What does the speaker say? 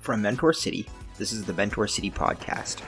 From Mentor City, this is the Mentor City podcast.